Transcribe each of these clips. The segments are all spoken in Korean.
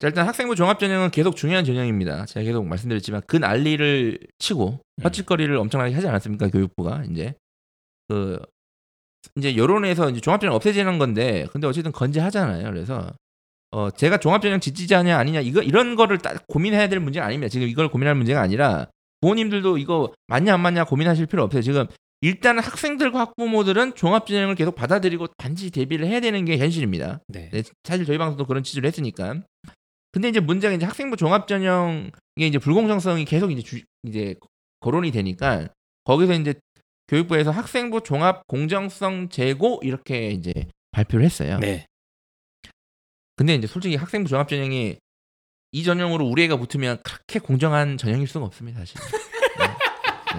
자, 일단 학생부 종합 전형은 계속 중요한 전형입니다. 제가 계속 말씀드렸지만 그 난리를 치고 음. 헛짓거리를 엄청나게 하지 않았습니까? 교육부가 이제 그 이제 여론에서 이제 종합 전형 없애지는 건데 근데 어쨌든 건재하잖아요. 그래서 어 제가 종합 전형 지지자냐 아니냐 이거 이런 거를 딱 고민해야 될 문제가 아닙니다. 지금 이걸 고민할 문제가 아니라 부모님들도 이거 맞냐 안 맞냐 고민하실 필요 없어요. 지금 일단은 학생들과 학부모들은 종합 전형을 계속 받아들이고 반드시 대비를 해야 되는 게 현실입니다. 네. 네, 사실 저희 방송도 그런 취지를 했으니까. 근데 이제 문제가 이제 학생부 종합 전형의 이제 불공정성이 계속 이제 주, 이제 거론이 되니까 거기서 이제 교육부에서 학생부 종합 공정성 제고 이렇게 이제 발표를 했어요. 네. 근데 이제 솔직히 학생부 종합 전형이 이 전형으로 우리 애가 붙으면 그렇게 공정한 전형일 수가 없습니다, 사실. 네.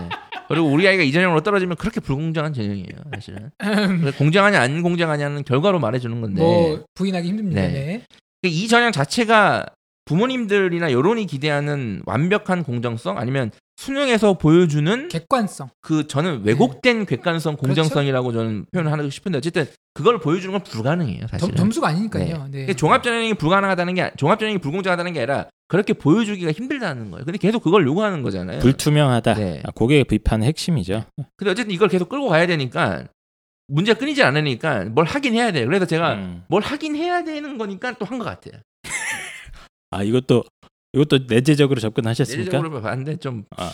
네. 그리고 우리 아이가 이 전형으로 떨어지면 그렇게 불공정한 전형이에요, 사실은. 공정하냐 안 공정하냐는 결과로 말해주는 건데. 뭐 부인하기 힘듭니다. 네. 네. 이 전형 자체가 부모님들이나 여론이 기대하는 완벽한 공정성 아니면 수능에서 보여주는 객관성. 그 저는 왜곡된 객관성 공정성이라고 저는 표현을 하고 싶은데 어쨌든 그걸 보여주는 건 불가능해요 점, 사실은. 점수가 아니니까요. 네. 그러니까 종합 전형이 불가능하다는 게 종합 전형이 불공정하다는 게 아니라 그렇게 보여주기가 힘들다는 거예요. 근데 계속 그걸 요구하는 거잖아요. 불투명하다. 네. 아, 그게 비판의 핵심이죠. 근데 어쨌든 이걸 계속 끌고 가야 되니까 문제가 끊이지 않으니까 뭘 하긴 해야 돼요. 그래서 제가 음. 뭘 하긴 해야 되는 거니까 또 한 것 같아요. 아 이것도 이것도 내재적으로 접근하셨습니까? 내적으로 봤는데 좀 아,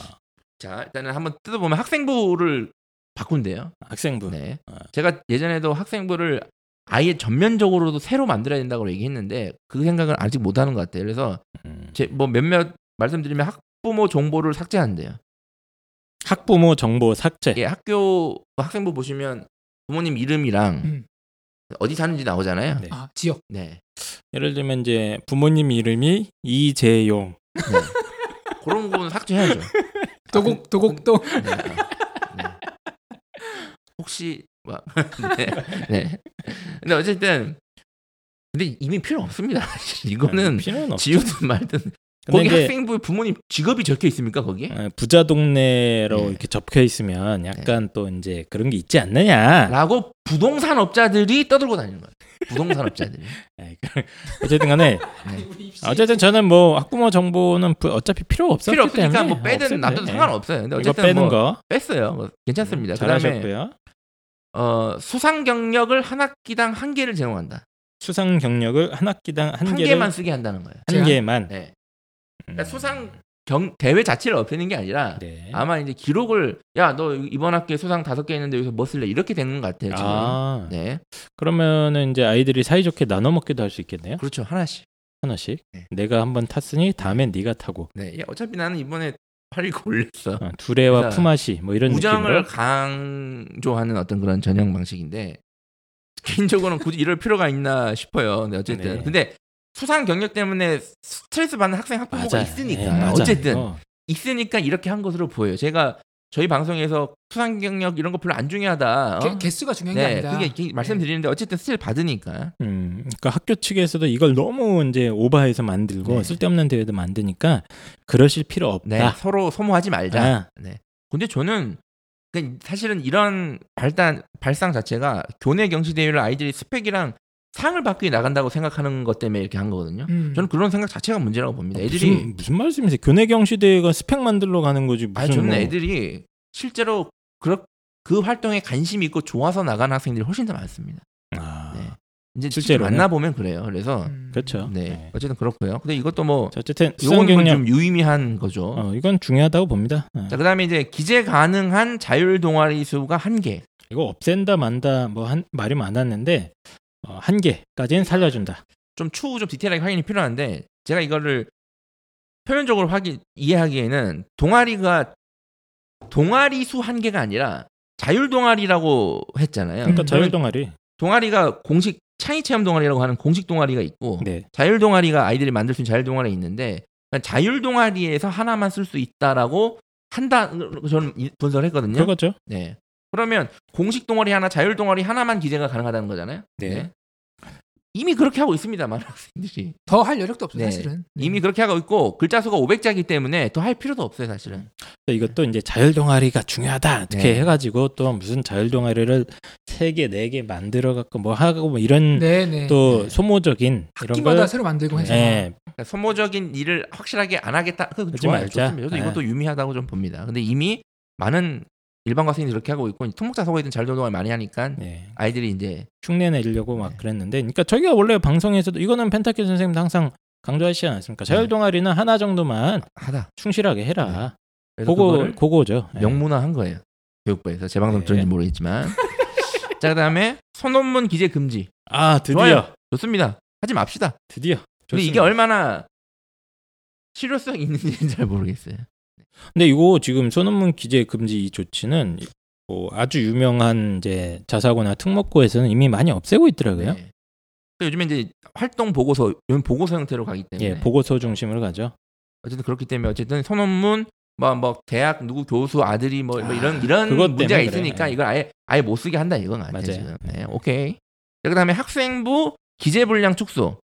자, 일단은 한번 뜯어보면 학생부를 바꾼대요. 학생부. 네. 아. 제가 예전에도 학생부를 아예 전면적으로도 새로 만들어야 된다고 얘기했는데 그 생각을 아직 못 하는 것 같아요. 그래서 음. 제뭐 몇몇 말씀드리면 학부모 정보를 삭제한대요. 학부모 정보 삭제. 예, 학교 학생부 보시면 부모님 이름이랑 음. 어디 사는지 나오잖아요. 네. 아 지역. 네. 예를 들면 이제 부모님 이름이 이재용. 네. 그런 거는 삭제해야죠. 도곡 도곡동. 네. 네. 혹시 뭐 네. 네. 근데 어쨌든 근데 이미 필요 없습니다. 이거는 필요는. 지우든 말든 거기 학생부 부모님 직업이 적혀 있습니까 거기에? 어, 부자 동네로 네. 이렇게 접혀 있으면 약간 또 이제 그런 게 있지 않느냐. 라고 부동산 업자들이 떠들고 다니는 거예요. 부동산 업자들이. 아이, 그- 어쨌든 간에 네. 어쨌든 저는 뭐 학부모 정보는 부- 어차피 필요 없었기 필요 없으니까 때문에 뭐 빼든 놔둬도 돼. 상관없어요. 근데 어쨌든 빼는 뭐 거 뺐어요. 뭐 괜찮습니다. 그다음에 잘하셨고요. 어, 수상 경력을 한 학기당 한 개를 제공한다. 수상 경력을 한 학기당 한, 한, 개를 개만 쓰게 한다는 거예요. 한 제한? 개만. 네. 음. 그러니까 수상 경 대회 자체를 없애는 게 아니라 네. 아마 이제 기록을 야 너 이번 학기에 수상 다섯 개 있는데 여기서 뭐 쓸래 이렇게 되는 것 같아요 지금. 아, 네, 그러면은 이제 아이들이 사이좋게 나눠 먹기도 할 수 있겠네요. 그렇죠 하나씩. 하나씩. 네. 내가 한번 탔으니 다음엔 네가 타고. 네, 야, 어차피 나는 이번에 819 올렸어. 어, 두레와 품앗이 뭐 이런 우정을 느낌으로. 강조하는 어떤 그런 전형 방식인데 개인적으로는 굳이 이럴 필요가 있나 싶어요. 근데 어쨌든 네. 근데 수상 경력 때문에 스트레스 받는 학생 학부모가 맞아. 있으니까 예. 어쨌든 이거. 있으니까 이렇게 한 것으로 보여요. 제가 저희 방송에서 수상 경력 이런 거 별로 안 중요하다. 어? 개, 개수가 중요한 게 네, 아니다. 그게 말씀드리는데 어쨌든 스트레스 받으니까. 음, 그러니까 학교 측에서도 이걸 너무 이제 오버해서 만들고 네. 쓸데없는 대회도 만드니까 그러실 필요 없다. 네, 서로 소모하지 말자. 아, 네. 근데 저는 그러니까 사실은 이런 발단 발상 자체가 교내 경시 대회를 아이들이 스펙이랑 상을 받기 나간다고 생각하는 것 때문에 이렇게 한 거거든요. 음. 저는 그런 생각 자체가 문제라고 봅니다. 애들이 무슨, 무슨 말씀이세요? 교내 경 시 대회가 스펙 만들러 가는 거지 무슨 아니 저는 뭐. 애들이 실제로 그, 그 활동에 관심 있고 좋아서 나가는 학생들이 훨씬 더 많습니다. 아, 네. 이제 실제로는? 만나 보면 그래요. 그래서 음. 그렇죠. 네. 네. 어쨌든 그렇고요. 근데 이것도 뭐 자, 어쨌든 요건 경력 좀 유의미한 거죠. 어, 이건 중요하다고 봅니다. 어. 자, 그다음에 이제 기재 가능한 자율 동아리 수가 한 개. 이거 없앤다 만다 뭐 한 말이 많았는데 어, 한 개까지는 살려준다. 좀 추후 좀 디테일하게 확인이 필요한데 제가 이거를 표면적으로 확인 이해하기에는 동아리가 동아리 수 한 개가 아니라 자율 동아리라고 했잖아요. 그러니까 음. 자율 동아리. 동아리가 공식 창의 체험 동아리라고 하는 공식 동아리가 있고 네. 자율 동아리가 아이들이 만들 수 있는 자율 동아리가 있는데 자율 동아리에서 하나만 쓸 수 있다라고 한다 저는 이- 분석을 했거든요. 그거죠. 네. 그러면 공식 동아리 하나, 자율 동아리 하나만 기재가 가능하다는 거잖아요. 네. 이미 그렇게 하고 있습니다, 많은 학생들이. 더 할 여력도 없어 네. 사실은. 이미 그렇게 하고 있고 글자 수가 500자이기 때문에 더 할 필요도 없어요, 사실은. 이것도 이제 자율 동아리가 중요하다. 이렇게 네. 해 가지고 또 무슨 자율 동아리를 세 개, 네개 만들어 갖고 뭐 하고 뭐 이런 네네. 또 네. 소모적인 이런 학기마다 걸 새로 만들고 해서. 예, 그러니까 소모적인 일을 확실하게 안 하겠다. 그 좋아요. 말자. 좋습니다. 저도 네. 이것도 유미하다고 좀 봅니다. 근데 이미 많은 일반 과생들이 그렇게 하고 있고 특목자 서고이든 자율동을 많이 하니까 예. 아이들이 이제 흉내 내려고 막 네. 그랬는데, 그러니까 저희가 원래 방송에서도 이거는 펜타키 선생님도 항상 강조하시지 않았습니까? 네. 자율 동아리는 하나 정도만 하다. 충실하게 해라. 그래서 그거 그거죠. 예. 명문화한 거예요. 교육부에서 제 방송 네. 들은지 모르겠지만. 자 그다음에 소논문 기재 금지. 아 드디어 좋아요. 좋습니다. 하지 맙시다. 드디어. 근데 이게 좋습니다. 얼마나 실효성이 있는지는 잘 모르겠어요. 근데 이거 지금 소논문 기재 금지 이 조치는 뭐 아주 유명한 이제 자사고나 특목고에서는 이미 많이 없애고 있더라고요. 네. 요즘에 이제 활동 보고서, 요즘 보고서 형태로 가기 때문에 예, 보고서 중심으로 가죠. 어쨌든 그렇기 때문에 어쨌든 소논문 뭐, 뭐 대학 누구 교수 아들이 뭐, 뭐 이런 이런 문제가. 있으니까 예. 이걸 아예 아예 못 쓰게 한다 이건 아니에요 맞아요. 지금. 네, 오케이. 자, 그다음에 학생부 기재 분량 축소.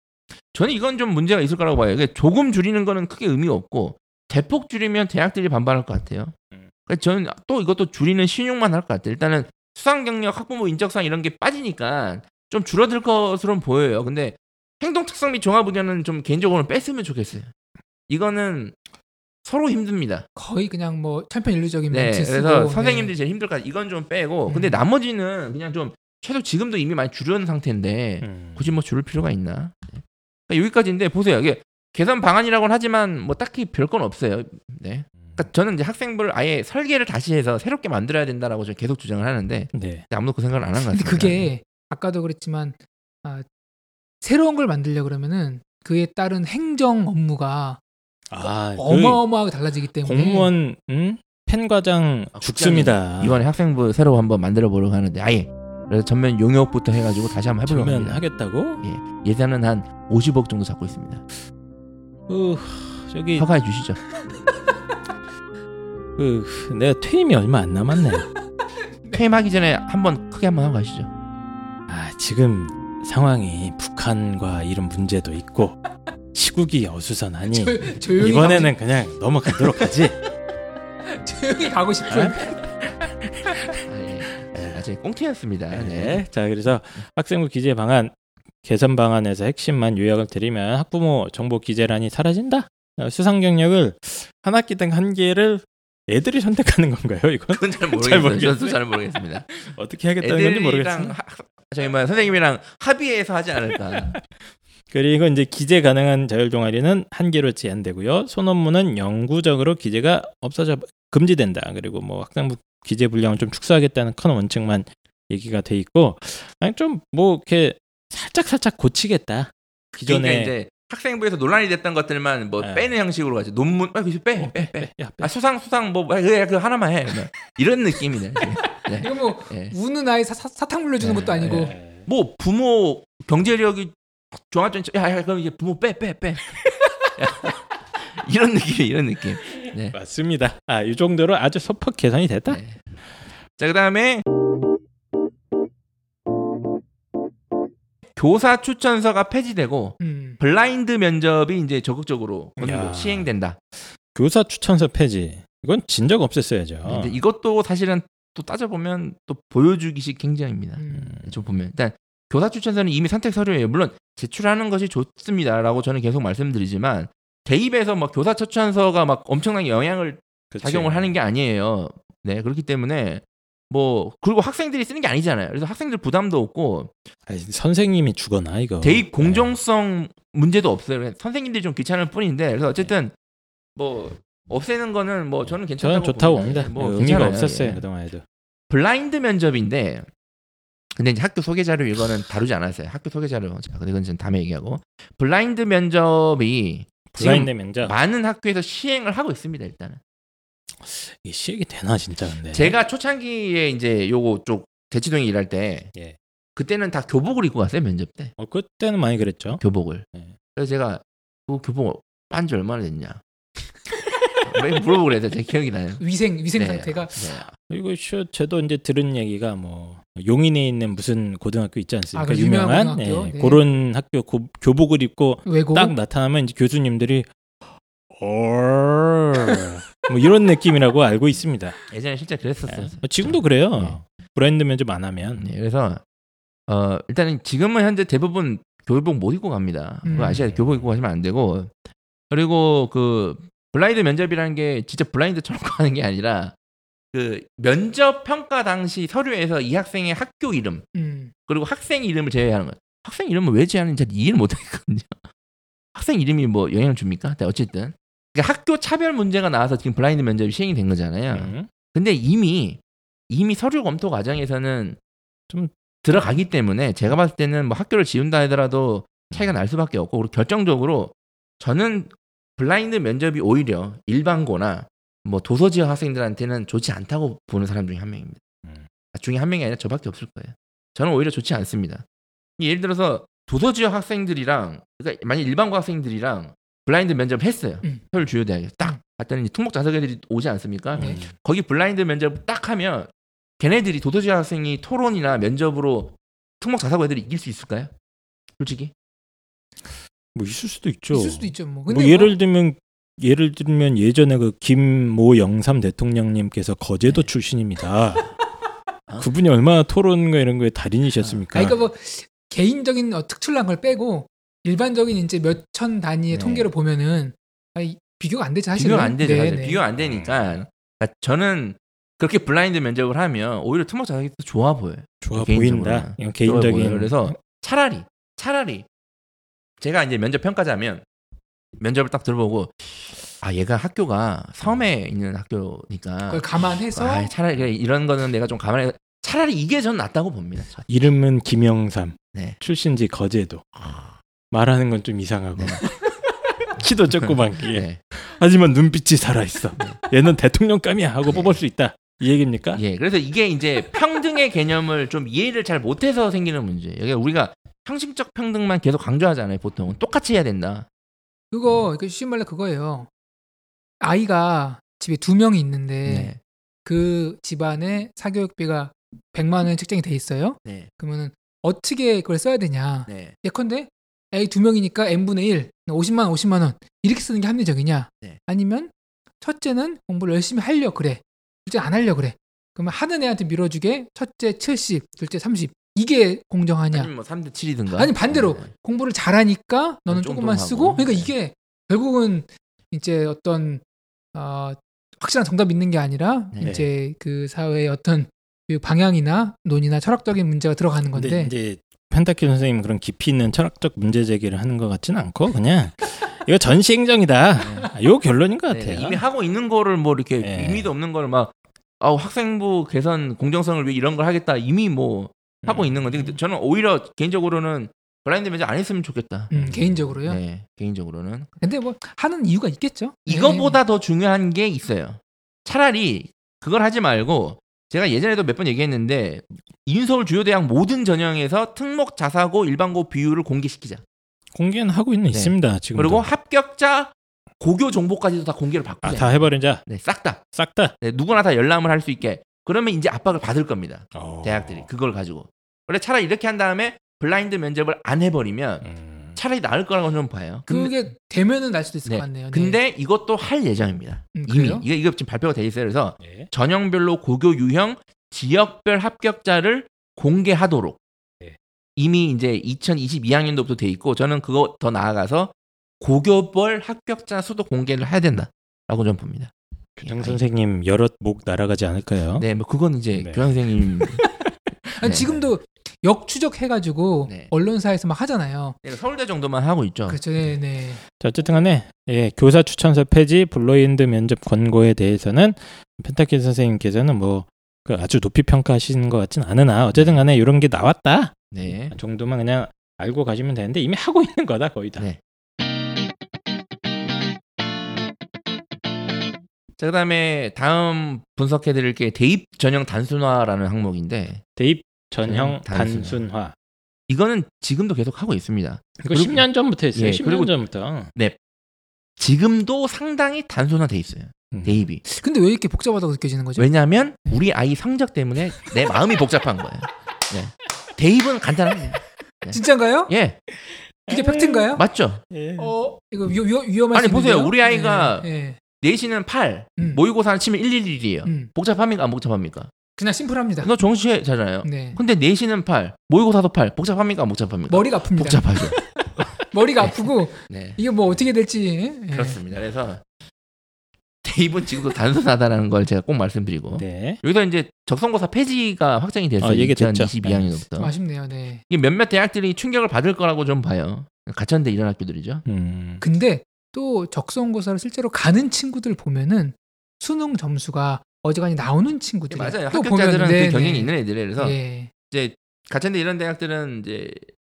저는 이건 좀 문제가 있을 거라고 봐요. 조금 줄이는 거는 크게 의미가 없고 대폭 줄이면 대학들이 반발할 것 같아요. 음. 그래서 저는 또 이것도 줄이는 신용만 할 것 같아요. 일단은 수상 경력, 학부모 인적상 이런 게 빠지니까 좀 줄어들 것으로 보여요. 근데 행동 특성 및 종합 의견은 좀 개인적으로는 뺐으면 좋겠어요. 이거는 서로 힘듭니다. 거의 그냥 뭐 천편일률적인 네, 멘트 쓰고 그래서 네. 선생님들이 제일 힘들 것 같아요. 이건 좀 빼고, 근데 음. 나머지는 그냥 좀 최소 지금도 이미 많이 줄여놓은 상태인데 음. 굳이 뭐 줄일 필요가 있나? 네. 그러니까 여기까지인데 보세요. 이게 개선 방안이라고는 하지만 뭐 딱히 별 건 없어요. 네. 그러니까 저는 이제 학생부를 아예 설계를 다시 해서 새롭게 만들어야 된다라고 저는 계속 주장을 하는데 네. 아무도 그 생각을 안 한 것 같습니다. 그게 아까도 그랬지만 아, 새로운 걸 만들려 그러면은 그에 따른 행정 업무가 아, 그 어마어마하게 달라지기 때문에 공무원 음? 펜 과장 아, 죽습니다. 이번에 학생부 새로 한번 만들어 보려고 하는데 아예 그래서 전면 용역부터 해가지고 다시 한번 해보려고 전면 합니다. 하겠다고? 예산은 한 50억 정도 잡고 있습니다. 그 저기 허가해 주시죠. 그 내가 퇴임이 얼마 안 남았네. 퇴임하기 전에 한번 크게 한번 하고 가시죠. 아 지금 상황이 북한과 이런 문제도 있고 시국이 어수선하니 조, 이번에는 그냥 넘어가도록 하지. 가고, 싶- 조용히 가고 싶은 아? 아, 예. 네, 아직 꽁트였습니다. 네. 네. 자 그래서 학생부 기재 방안 개선 방안에서 핵심만 요약을 드리면 학부모 정보 기재란이 사라진다. 어, 수상 경력을 한 학기당 한 개를 애들이 선택하는 건가요? 이건 그건 잘잘 모르겠어요. 저도 잘 모르겠습니다. 어떻게 하겠다는 건지 모르겠어요. 하, 저희 뭐 선생님이랑 합의해서 하지 않을까. 그리고 이제 기재 가능한 자율 동아리는 한 개로 제한되고요. 소논문은 영구적으로 기재가 없어져 금지된다. 그리고 뭐 학생부 기재 분량을 좀 축소하겠다는 큰 원칙만 얘기가 돼 있고, 아니 좀 뭐 이렇게 살짝 살짝 고치겠다. 기존에 그러니까 이제 학생부에서 논란이 됐던 것들만 뭐 네. 빼는 형식으로 가지. 논문 아 그래서 빼, 어, 빼, 빼. 야, 빼. 아 수상 수상 뭐 아, 그래 그 하나만 해. 뭐 이런 느낌이네. 네. 이거 뭐 예. 우는 아이 사, 사, 탕 물려주는 네, 것도 아니고 네. 뭐 부모 경제력이 종합전 야, 야 그럼 이제 부모 빼빼 빼. 이런 느낌 이런 느낌. 네. 맞습니다. 아, 이 정도로 아주 소폭 개선이 됐다. 네. 자 그다음에 교사 추천서가 폐지되고 음. 블라인드 면접이 이제 적극적으로 야. 시행된다. 교사 추천서 폐지. 이건 진작 없앴어야죠. 근데 이것도 사실은 또 따져보면 또 보여주기식 행정입니다. 음. 좀 보면 일단 교사 추천서는 이미 선택 서류예요. 물론 제출하는 것이 좋습니다라고 저는 계속 말씀드리지만 대입에서 막 교사 추천서가 막 엄청나게 영향을 그치. 작용을 하는 게 아니에요. 네 그렇기 때문에 뭐 그리고 학생들이 쓰는 게 아니잖아요. 그래서 학생들 부담도 없고 아니, 선생님이 죽어나 이거. 대입 공정성 문제도 없어요. 선생님들이 좀 귀찮을 뿐인데 그래서 어쨌든 뭐 없애는 거는 뭐 저는 네. 괜찮다고 저는 좋다고 봅니다. 봅니다. 뭐 의미가 괜찮아요. 없었어요 예. 그동안에도. 블라인드 면접인데 근데 이제 학교 소개 자료 이거는 다루지 않았어요. 학교 소개 자료. 자, 근데 이건 좀 다음에 얘기하고 블라인드 면접이 블라인드 면접. 많은 학교에서 시행을 하고 있습니다. 일단은 이게 시행이 되나 진짜 근데. 제가 초창기에 이제 요거 쪽 대치동에 일할 때 예. 그때는 다 교복을 입고 갔어요 면접 때 어, 그때는 많이 그랬죠. 교복을. 네. 그래서 제가 그 교복 빤지 얼마나 됐냐. 왜 물어보고 그래요. 제 기억이 나요. 위생 위생 네. 상태가 네. 이거 쇼 저도 이제 들은 얘기가 뭐 용인에 있는 무슨 고등학교 있지 않습니까? 아, 그 유명한 고등학교? 예, 네. 그런 학교 고- 교복을 입고 외고 딱 나타나면 이제 교수님들이 뭐 이런 느낌이라고 알고 있습니다. 예전에 실제 그랬었어요. 예. 지금도 그래요. 네. 브랜드 면접 안 하면 네, 그래서 어 일단은 지금은 현재 대부분 교복 못 입고 갑니다. 음. 그거 아시아요? 교복 입고 가시면 안 되고 그리고 그 블라인드 면접이라는 게 진짜 블라인드처럼 하는 게 아니라 그 면접 평가 당시 서류에서 이 학생의 학교 이름 음. 그리고 학생 이름을 제외하는 거예요. 학생 이름을 왜 제외하는지 잘 이해를 못 하겠거든요. 학생 이름이 뭐 영향을 줍니까? 근데 어쨌든 그러니까 학교 차별 문제가 나와서 지금 블라인드 면접이 시행이 된 거잖아요. 음. 근데 이미 이미 서류 검토 과정에서는 좀 들어가기 때문에 제가 봤을 때는 뭐 학교를 지운다 하더라도 차이가 날 수밖에 없고 그리고 결정적으로 저는 블라인드 면접이 오히려 일반고나 뭐 도서 지역 학생들한테는 좋지 않다고 보는 사람 중에 한 명입니다. 음. 아, 중에 한 명이 아니라 저밖에 없을 거예요. 저는 오히려 좋지 않습니다. 예를 들어서 도서 지역 학생들이랑 그러니까 만약 일반고 학생들이랑 블라인드 면접 했어요. 음. 서울 주요 대학에 딱 갔더니 이제 특목 자석 애들이 오지 않습니까? 네. 거기 블라인드 면접 딱 하면 걔네들이 도서지 학생이 토론이나 면접으로 특목 자사고 애들이 이길 수 있을까요? 솔직히 뭐 있을 수도 있죠. 있을 수도 있죠. 뭐. 뭐 근데 예를 들면 예를 들면 예전에 그 김모 영삼 대통령님께서 거제도 네. 출신입니다. 아. 그분이 얼마나 토론과 이런 거에 달인이셨습니까? 아, 그러니까 뭐 개인적인 어, 특출난 걸 빼고 일반적인 이제 몇 천 단위의 네. 통계를 보면은 아니, 비교가 안 되지 사실은. 비교가 안 되죠. 네, 사실. 네. 비교가 안 되니까 그러니까 저는 그렇게 블라인드 면접을 하면 오히려 특목 자석이 더 좋아 보여요. 좋아. 보인다. 좋아 개인적인 보여요. 그래서 차라리 차라리 제가 이제 면접 평가자면 면접을 딱 들어보고 아 얘가 학교가 섬에 있는 학교니까 그걸 감안해서 아, 차라리 이런 거는 내가 좀 감안해 차라리 이게 전 낫다고 봅니다. 저. 이름은 김영삼. 네. 출신지 거제도. 아, 말하는 건 좀 이상하고. 키도 조그만 게. 네. 하지만 눈빛이 살아 있어. 얘는 대통령감이야 하고 뽑을 수 있다. 이 얘기입니까? 예, 그래서 이게 이제 평등의 개념을 좀 이해를 잘 못해서 생기는 문제예요. 이게 우리가 형식적 평등만 계속 강조하잖아요. 보통은 똑같이 해야 된다. 그거 그 쉬운 말로 그거예요. 아이가 집에 두 명이 있는데 네, 그 집안에 사교육비가 100만 원 책정이 돼 있어요. 네, 그러면은 어떻게 그걸 써야 되냐? 네, 예컨대 A 두 명이니까 n분의 1, 50만 원, 50만 원 이렇게 쓰는 게 합리적이냐? 네. 아니면 첫째는 공부를 열심히 하려 그래, 둘째 안 하려 그래. 그러면 하는 애한테 밀어주게 첫째 70, 둘째 30 이게 공정하냐? 아니면 뭐 3대 7이든가. 아니 반대로 공부를 잘하니까 너는 좀 조금만. 쓰고 그러니까 네. 이게 결국은 이제 어떤 어, 확실한 정답이 있는 게 아니라 네. 이제 그 사회의 어떤 그 방향이나 논의나 철학적인 문제가 들어가는 건데 이제 펜타키 선생님 그런 깊이 있는 철학적 문제 제기를 하는 것 같지는 않고 그냥 이거 전시 행정이다. 요 결론인 것 네, 같아요. 이미 하고 있는 거를 뭐 이렇게 네. 의미도 없는 거를 막 아우 학생부 개선 공정성을 위해 이런 걸 하겠다 이미 뭐 하고 음. 있는 건데 근데 저는 오히려 개인적으로는 블라인드 면접 안 했으면 좋겠다. 음, 개인적으로요. 네, 개인적으로는 근데 뭐 하는 이유가 있겠죠. 네. 이거보다 더 중요한 게 있어요. 차라리 그걸 하지 말고 제가 예전에도 몇 번 얘기했는데 인서울 주요 대학 모든 전형에서 특목 자사고 일반고 비율을 공개시키자. 공개는 하고 있는 네. 있습니다. 지금 그리고 합격자 고교 정보까지도 다 공개를 바꾸자. 아, 다 해버리자. 네, 싹 다. 싹 다. 네, 누구나 다 열람을 할 수 있게. 그러면 이제 압박을 받을 겁니다. 어. 대학들이 그걸 가지고. 원래 차라리 이렇게 한 다음에 블라인드 면접을 안 해버리면 음. 차라리 나을 거라고 좀 봐요. 근데, 그게 되면은 날 수도 있을 네. 것 같네요. 네. 근데 이것도 할 예정입니다. 음, 이미 그래요? 이게 이거 지금 발표가 돼 있어요. 그래서 네. 전형별로 고교 유형 지역별 합격자를 공개하도록 네. 이미 이제 2022학년도부터 돼 있고 저는 그거 더 나아가서 고교별 합격자 수도 공개를 해야 된다라고 좀 봅니다. 교장 선생님 여럿 목 날아가지 않을까요? 네, 뭐 그건 이제 네. 교장 선생님 아니, 네. 지금도 역추적 해가지고 네. 언론사에서 막 하잖아요. 서울대 정도만 하고 있죠. 그렇죠. 네, 네. 자, 어쨌든 간에 예, 교사 추천서 폐지 블라인드 면접 권고에 대해서는 펜타키 선생님께서는 뭐 그 아주 높이 평가하시는 것 같진 않으나 어쨌든 간에 이런 게 나왔다 네. 정도만 그냥 알고 가시면 되는데 이미 하고 있는 거다 거의 다. 네. 자, 그다음에 다음 분석해 드릴 게 대입 전형 단순화라는 항목인데 대입 전형 음, 단순화. 단순화. 이거는 지금도 계속 하고 있습니다. 이거 그리고- 10년 전부터 했어요. 예, 10년 그리고- 전부터. 지금도 상당히 단순화돼 있어요. 음. 대입이. 근데 왜 이렇게 복잡하다고 느껴지는 거죠? 왜냐하면 우리 아이 성적 때문에 내 마음이 복잡한 거예요. 네. 대입은 간단합니다. 진짜인가요? 예, 이게 팩트인가요? 맞죠. 예. 어, 이거 위, 위, 위험할 아니, 수 보세요. 있는데요? 우리 아이가 네, 네. 내신은 8, 음. 모의고사는 치면 111이에요. 음. 복잡합니까? 안 복잡합니까? 그냥 심플합니다. 너 정시잖아요. 네. 근데 내신은 8, 모의고사도 8. 복잡합니까? 안 복잡합니까? 머리가 아픕니다. 복잡하죠. 머리가 아프고 네. 이게 뭐 어떻게 될지 예. 그렇습니다. 그래서 대입은 지금도 단순하다라는 걸 제가 꼭 말씀드리고 네. 여기서 이제 적성고사 폐지가 확정이 됐어요. 어, 얘기됐죠. 2022학년부터 좀 아쉽네요. 네. 이게 몇몇 대학들이 충격을 받을 거라고 좀 봐요. 가천대 이런 학교들이죠. 음. 근데 또 적성고사를 실제로 가는 친구들 보면은 수능 점수가 어지간히 나오는 친구들 맞아요. 또 합격자들은 보면, 네, 그 경쟁이 네. 있는 애들이에요. 그래서 예. 이제 가천대 이런 대학들은 이제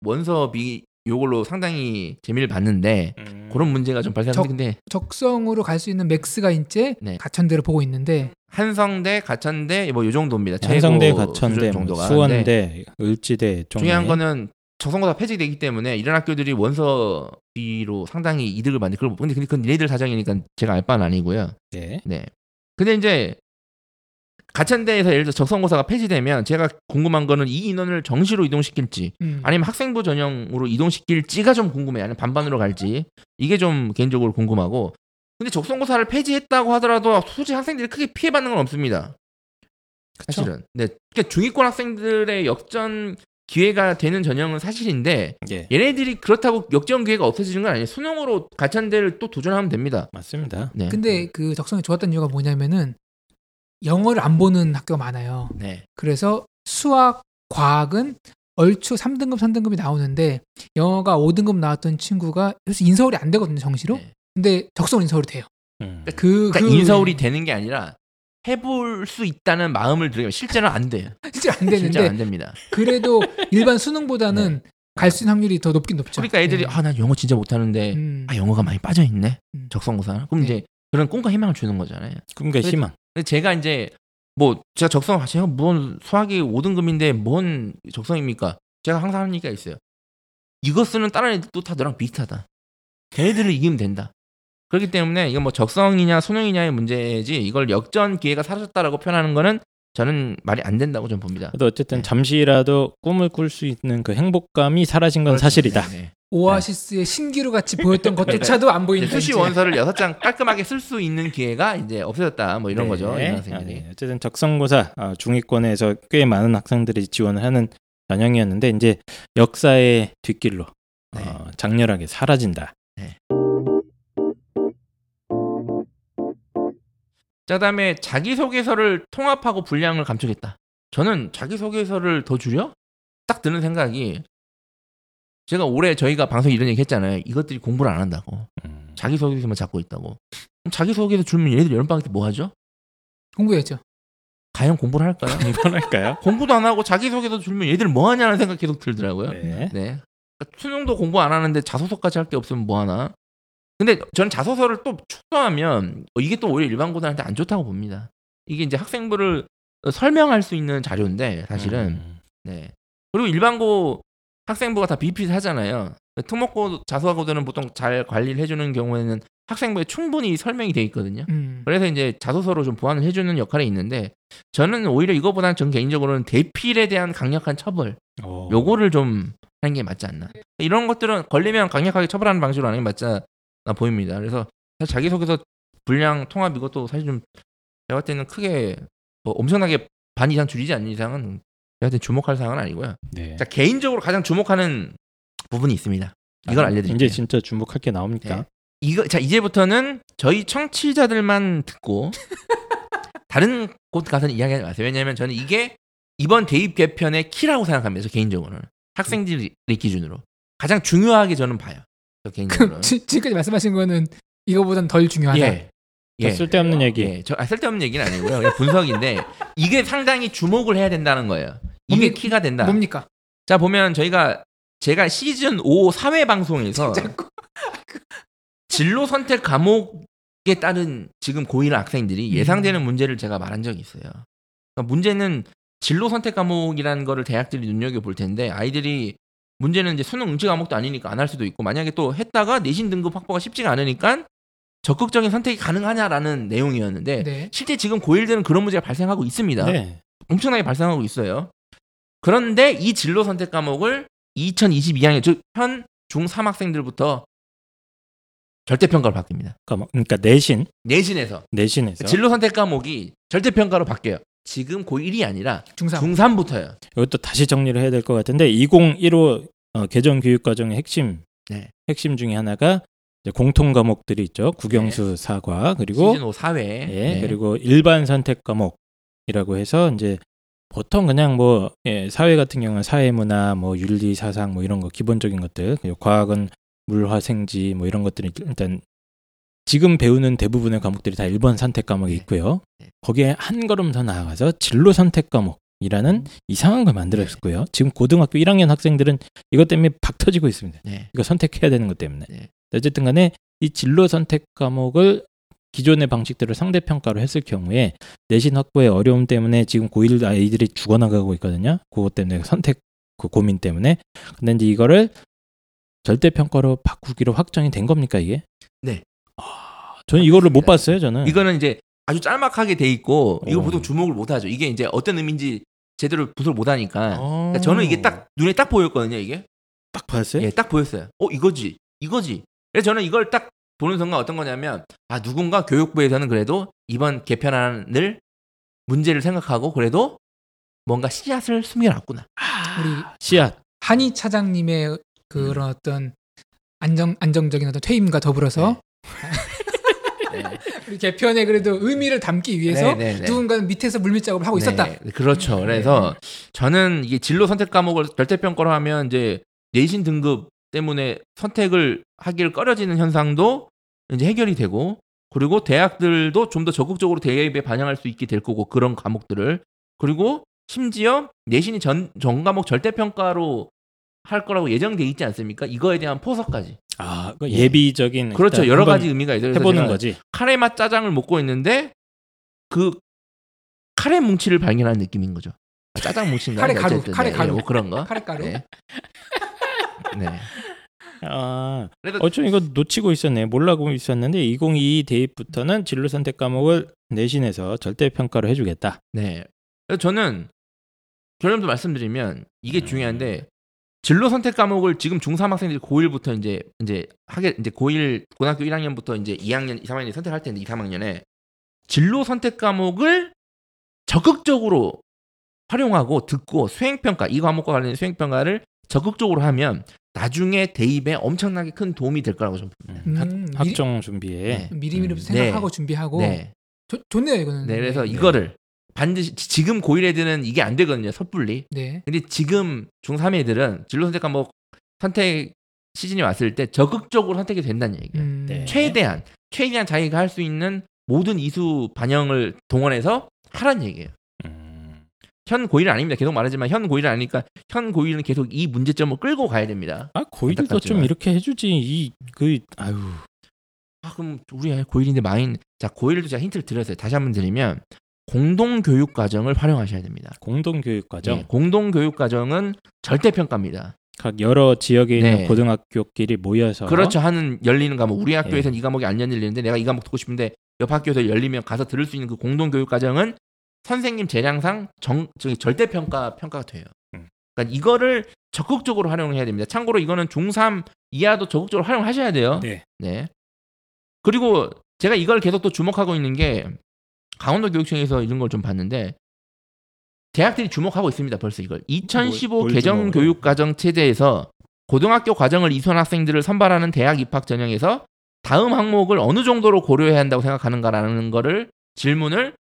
원서비 요걸로 상당히 재미를 봤는데 음. 그런 문제가 좀 발생하는데 적- 적성으로 갈 수 있는 맥스가 이제 네. 가천대를 보고 있는데 한성대, 가천대 뭐 요 정도입니다. 한성대, 가천대, 뭐 정도가. 수원대, 을지대. 중요한 거는 적성고사 폐지되기 때문에 이런 학교들이 원서비로 상당히 이득을 받는 그걸 근데 근데 그건 얘들 사정이니까 제가 알 바는 아니고요. 네. 네. 근데 이제 가천대에서 예를 들어 적성고사가 폐지되면 제가 궁금한 거는 이 인원을 정시로 이동시킬지 음. 아니면 학생부 전형으로 이동시킬지가 좀 궁금해요. 아니면 반반으로 갈지 이게 좀 개인적으로 궁금하고 근데 적성고사를 폐지했다고 하더라도 솔직히 학생들이 크게 피해받는 건 없습니다. 그쵸? 사실은. 네. 그러니까 중위권 학생들의 역전 기회가 되는 전형은 사실인데 예. 얘네들이 그렇다고 역전 기회가 없어지는 건 아니에요. 수능으로 가천대를 또 도전하면 됩니다. 맞습니다. 네. 근데 그 적성이 좋았던 이유가 뭐냐면은 영어를 안 보는 학교가 많아요. 네. 그래서 수학, 과학은 얼추 3등급, 3등급이 나오는데 영어가 5등급 나왔던 친구가 사실 인서울이 안 되거든요, 정시로. 네. 근데 적성은 인서울이 돼요. 음. 그, 그러니까 그 인서울이 되는 게 아니라 해볼 수 있다는 마음을 들이면 실제는 안 돼요. 실제 안 실제 되는데 안 됩니다. 그래도 일반 수능보다는 갈수 있는 확률이 더 높긴 높죠. 그러니까 애들이 네. 아난 영어 진짜 못하는데 음. 아 영어가 많이 빠져 있네. 음. 적성고사. 그럼 네. 이제 그런 꿈과 희망을 주는 거잖아요. 꿈과 희망. 근데 제가 이제 뭐 제가 적성 제가 뭔 수학이 5등급인데 뭔 적성입니까? 제가 항상 하는 얘기가 있어요. 이거 쓰는 다른 애들도 다 너랑 비슷하다. 걔네들을 이기면 된다. 그렇기 때문에 이건 뭐 적성이냐 수능이냐의 문제지 이걸 역전 기회가 사라졌다라고 표현하는 거는 저는 말이 안 된다고 좀 봅니다. 그래도 어쨌든 네. 잠시라도 꿈을 꿀 수 있는 그 행복감이 사라진 건 사실이다. 네, 네. 오아시스의 신기루 같이 보였던 것조차도 안 보이는 수시 원서를 여섯 장 깔끔하게 쓸 수 있는 기회가 이제 없어졌다. 뭐 이런 거죠. 네. 아, 학생들이. 네. 어쨌든 적성고사 어, 중위권에서 꽤 많은 학생들이 지원을 하는 전형이었는데 이제 역사의 뒷길로 네. 어, 장렬하게 사라진다. 자, 그다음에 자기소개서를 통합하고 분량을 감추겠다. 저는 자기소개서를 더 줄여? 딱 드는 생각이 제가 올해 저희가 방송 이런 얘기 했잖아요. 이것들이 공부를 안 한다고. 음. 자기소개서만 잡고 있다고. 그럼 자기소개서 줄면 얘들 여름방학 때 뭐 하죠? 공부했죠. 과연 공부를 할까요? 이번 할까요? 공부도 안 하고 자기소개서 줄면 얘들 뭐 하냐는 생각 계속 들더라고요. 네. 네. 그러니까 수능도 공부 안 하는데 자소서까지 할 게 없으면 뭐 하나? 근데 저는 자소서를 또 축소하면 어, 이게 또 오히려 일반 고등한테 안 좋다고 봅니다. 이게 이제 학생부를 설명할 수 있는 자료인데 사실은 음. 네. 그리고 일반고 학생부가 다 비슷하잖아요. 특목고 자소하고들은 보통 잘 관리를 해주는 경우에는 학생부에 충분히 설명이 돼 있거든요. 음. 그래서 이제 자소서로 좀 보완을 해주는 역할이 있는데 저는 오히려 이거보다는 전 개인적으로는 대필에 대한 강력한 처벌 어. 요거를 좀 하는 게 맞지 않나. 이런 것들은 걸리면 강력하게 처벌하는 방식으로 하는 게 맞지 않나 보입니다. 그래서 사실 자기소개서 분량 통합 이것도 사실 좀 제가 볼 때는 크게 뭐 엄청나게 반 이상 줄이지 않는 이상은 때 주목할 사항은 아니고요. 네. 자 개인적으로 가장 주목하는 부분이 있습니다. 이걸 아, 알려드릴게요. 이제 진짜 주목할 게 나옵니까? 네. 이거 자 이제부터는 저희 청취자들만 듣고 다른 곳 가서는 이야기하지 마세요. 왜냐하면 저는 이게 이번 대입 개편의 키라고 생각합니다. 저 개인적으로는 학생들 기준으로 가장 중요하게 저는 봐요. 저 개인적으로. 지- 지금까지 말씀하신 거는 이거보단 덜 중요하다. 예. 더 쓸데없는 얘기. 예. 저 아, 쓸데없는 얘기는 아니고요. 분석인데 이게 상당히 주목을 해야 된다는 거예요. 이게 뭡니- 키가 된다. 뭡니까? 자 보면 저희가 제가 시즌 5 사회 방송에서 자꾸 진로 선택 과목에 따른 지금 고1 학생들이 음. 예상되는 문제를 제가 말한 적이 있어요. 그러니까 문제는 진로 선택 과목이라는 거를 대학들이 눈여겨 볼 텐데 아이들이 문제는 이제 수능 응시 과목도 아니니까 안 할 수도 있고 만약에 또 했다가 내신 등급 확보가 쉽지가 않으니까 적극적인 선택이 가능하냐라는 내용이었는데 네. 실제 지금 고1들은 그런 문제가 발생하고 있습니다. 네. 엄청나게 발생하고 있어요. 그런데 이 진로 선택 과목을 2022학년 즉현 중3 학생들부터 절대 평가로 바뀝니다. 그러니까, 뭐- 그러니까 내신 내신에서 내신에서 진로 선택 과목이 절대 평가로 바뀌어요. 지금 고1이 아니라 중삼. 중3 부터요. 이것도 다시 정리를 해야 될 것 같은데 2015 어, 개정 교육 과정의 핵심 네. 핵심 중에 하나가 공통 과목들이 있죠. 국영수 사과 그리고 시즌 5 사회. 예, 네. 그리고 일반 선택 과목이라고 해서 이제 보통 그냥 뭐 예, 사회 같은 경우는 사회 문화, 뭐 윤리 사상 뭐 이런 거 기본적인 것들, 그리고 과학은 물화생지 뭐 이런 것들이 일단 지금 배우는 대부분의 과목들이 다 1번 선택 과목이 네. 있고요. 네. 거기에 한 걸음 더 나아가서 진로 선택 과목이라는 이상한 걸 만들었고요. 지금 고등학교 1학년 학생들은 이것 때문에 박 터지고 있습니다. 네. 이거 선택해야 되는 것 때문에. 네. 어쨌든 간에 이 진로 선택 과목을 기존의 방식대로 상대 평가로 했을 경우에 내신 확보의 어려움 때문에 지금 고1 아이들이 죽어나가고 있거든요. 그것 때문에 선택 그 고민 때문에. 근데 이제 이거를 절대 평가로 바꾸기로 확정이 된 겁니까 이게? 네. 아, 저는 이거를 못 봤어요. 저는. 이거는 이제 아주 짤막하게 돼 있고 이거 어. 보통 주목을 못 하죠. 이게 이제 어떤 의미인지 제대로 분석을 못 하니까. 어. 그러니까 저는 이게 딱 눈에 딱 보였거든요. 이게. 딱 봤어요. 예, 딱 보였어요. 어, 이거지. 이거지. 그래서 저는 이걸 딱 보는 순간 어떤 거냐면 아, 누군가 교육부에서는 그래도 이번 개편안을 문제를 생각하고 그래도 뭔가 씨앗을 숨겨놨구나. 우리 씨앗. 한희 차장님의 그런 어떤 안정 안정적인 어떤 퇴임과 더불어서 네. 우리 개편에 그래도 의미를 담기 위해서 네, 네, 네. 누군가는 밑에서 물밑 작업을 하고 있었다. 네, 그렇죠. 그래서 저는 이게 진로 선택 과목을 절대평가로 하면 이제 내신 등급 때문에 선택을 하기를 꺼려지는 현상도 이제 해결이 되고 그리고 대학들도 좀 더 적극적으로 대입에 반영할 수 있게 될 거고 그런 과목들을 그리고 심지어 내신이 전, 전 과목 절대 평가로 할 거라고 예정돼 있지 않습니까? 이거에 대한 포석까지. 아, 그 예비적인 그렇죠. 여러 가지 의미가 있어요. 해보는 거지. 카레 맛 짜장을 먹고 있는데 그 카레 뭉치를 발견한 느낌인 거죠. 아, 짜장 뭉치인가? 카레 가루, 어쨌든, 카레 네, 가루. 뭐 그런 거. 카레 가루. 네. 네. 아, 어쩜 이거 놓치고 있었네. 몰라고 있었는데 2022 대입부터는 진로 선택 과목을 내신에서 절대 평가로 해주겠다. 네. 그래서 저는 결론도 말씀드리면 이게 음. 중요한데 진로 선택 과목을 지금 중3 학생들이 고1부터 이제 이제 하게 이제 고1 고등학교 1학년부터 이제 2학년, 2, 3학년이 선택할 텐데 2, 3학년에 진로 선택 과목을 적극적으로 활용하고 듣고 수행 평가 이 과목과 관련된 수행 평가를 적극적으로 하면 나중에 대입에 엄청나게 큰 도움이 될 거라고 저는 봅니다. 음, 학, 학종 준비에 네. 미리미리부터 네. 생각하고 준비하고 네. 좋- 좋네요 이거는. 네, 그래서 네. 이거를 반드시 지- 지금 고1 애들은 이게 안 되거든요. 섣불리. 네. 근데 지금 중3 애들은 진로 선택 과목 선택 시즌이 왔을 때 적극적으로 선택이 된다는 얘기예요. 음, 네. 최대한 최대한 자기가 할 수 있는 모든 이수 반영을 동원해서 하란 얘기예요. 음, 현 고1은 아닙니다. 계속 말하지만 현 고1은 아니니까 현 고1은 계속 이 문제점을 끌고 가야 됩니다. 아 고이들도 좀. 이렇게 해주지 이 그 아유 아 그럼 우리 고1인데 마인 자 고1도 제가 힌트를 드렸어요. 다시 한번 드리면 공동 교육 과정을 활용하셔야 됩니다. 공동 교육 과정 네, 공동 교육 과정은 절대 평가입니다. 각 여러 지역에 있는 네. 고등학교끼리 모여서 그렇죠. 하는 열리는 과목. 우리 예. 학교에서는 이 과목이 안 열리는데 내가 이 과목 듣고 싶은데 옆 학교에서 열리면 가서 들을 수 있는 그 공동 교육 과정은 선생님 재량상 정 절대 평가 평가가 돼요. 음. 그러니까 이거를 적극적으로 활용을 해야 됩니다. 참고로 이거는 중3 이하도 적극적으로 활용하셔야 돼요. 네. 네. 그리고 제가 이걸 계속 또 주목하고 있는 게 강원도 교육청에서 이런 걸 좀 봤는데 대학들이 주목하고 있습니다. 벌써 이걸 2015뭘 개정 교육 과정 체제에서 고등학교 과정을 이수한 학생들을 선발하는 대학 입학 전형에서 다음 항목을 어느 정도로 고려해야 한다고 생각하는가라는 거를 질문을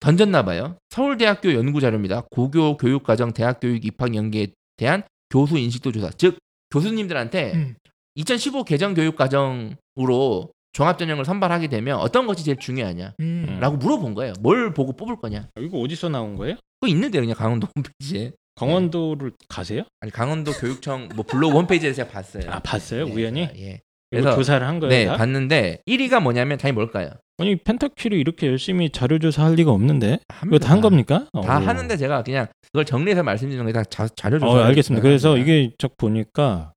던졌나 봐요. 서울대학교 연구 자료입니다. 고교 교육 과정 대학 교육 입학 연계에 대한 교수 인식도 조사. 즉 교수님들한테 음. 2015 개정 교육 과정으로 종합 전형을 선발하게 되면 어떤 것이 제일 중요하냐? 음. 라고 물어본 거예요. 뭘 보고 뽑을 거냐? 이거 어디서 나온 거예요? 그거 있는데 그냥 강원도 홈페이지에. 강원도를 가세요? 아니 강원도 교육청 뭐 블로그 홈페이지에 제가 봤어요. 아 봤어요 네, 우연히? 예. 그래서- 조사를 한 거예요? 네, 다? 봤는데 1위가 뭐냐면 당연히 뭘까요? 아니 펜타킬이 이렇게 열심히 자료 조사할 리가 없는데 이거. 다 한 겁니까? 다 어. 하는데 제가 그냥 그걸 정리해서 말씀드리는 게 다 자료 조사. 어, 알겠습니다. 그래서 이게 딱 보니까